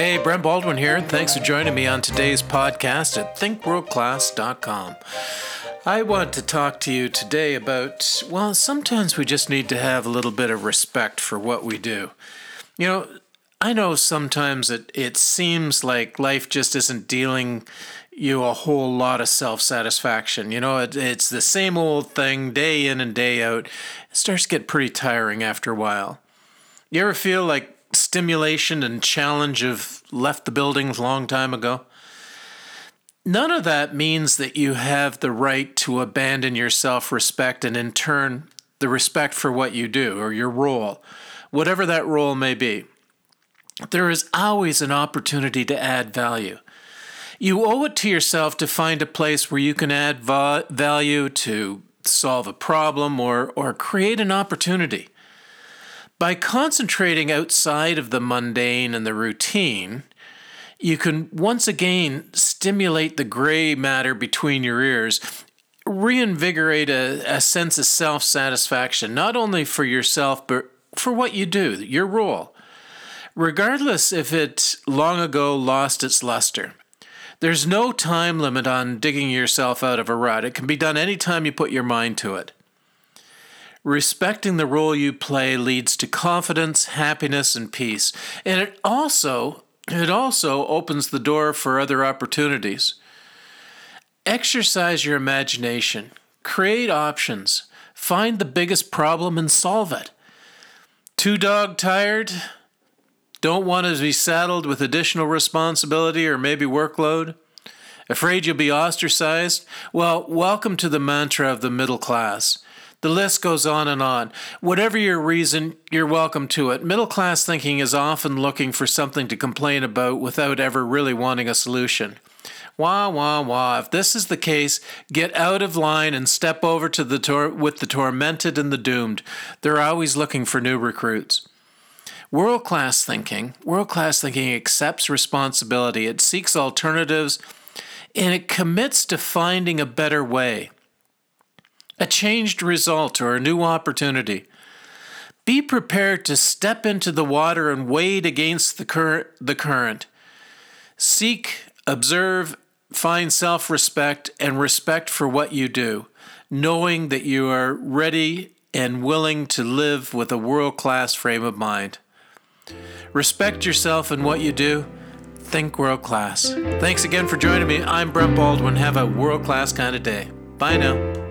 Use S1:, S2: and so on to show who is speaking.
S1: Hey, Brent Baldwin here, and thanks for joining me on today's podcast at thinkworldclass.com. I want to talk to you today about, well, sometimes we just need to have a little bit of respect for what we do. You know, I know sometimes it, it seems like life just isn't dealing you a whole lot of self satisfaction. You know, it, it's the same old thing day in and day out. It starts to get pretty tiring after a while. You ever feel like stimulation and challenge have left the buildings long time ago? None of that means that you have the right to abandon your self respect and, in turn, the respect for what you do or your role, whatever that role may be. There is always an opportunity to add value. You owe it to yourself to find a place where you can add va- value to solve a problem or, or create an opportunity. By concentrating outside of the mundane and the routine, you can once again stimulate the gray matter between your ears, reinvigorate a, a sense of self satisfaction, not only for yourself, but for what you do, your role. Regardless if it long ago lost its luster. There's no time limit on digging yourself out of a rut. It can be done anytime you put your mind to it. Respecting the role you play leads to confidence, happiness, and peace. And it also it also opens the door for other opportunities. Exercise your imagination, create options, find the biggest problem and solve it. Too dog tired? Don't want to be saddled with additional responsibility or maybe workload? Afraid you'll be ostracized? Well, welcome to the mantra of the middle class. The list goes on and on. Whatever your reason, you're welcome to it. Middle class thinking is often looking for something to complain about without ever really wanting a solution. Wah, wah, wah. If this is the case, get out of line and step over to the tor- with the tormented and the doomed. They're always looking for new recruits. World class thinking, world class thinking accepts responsibility, it seeks alternatives, and it commits to finding a better way, a changed result, or a new opportunity. Be prepared to step into the water and wade against the, cur- the current. Seek, observe, find self respect, and respect for what you do, knowing that you are ready and willing to live with a world class frame of mind. Respect yourself and what you do. Think world class. Thanks again for joining me. I'm Brent Baldwin. Have a world class kind of day. Bye now.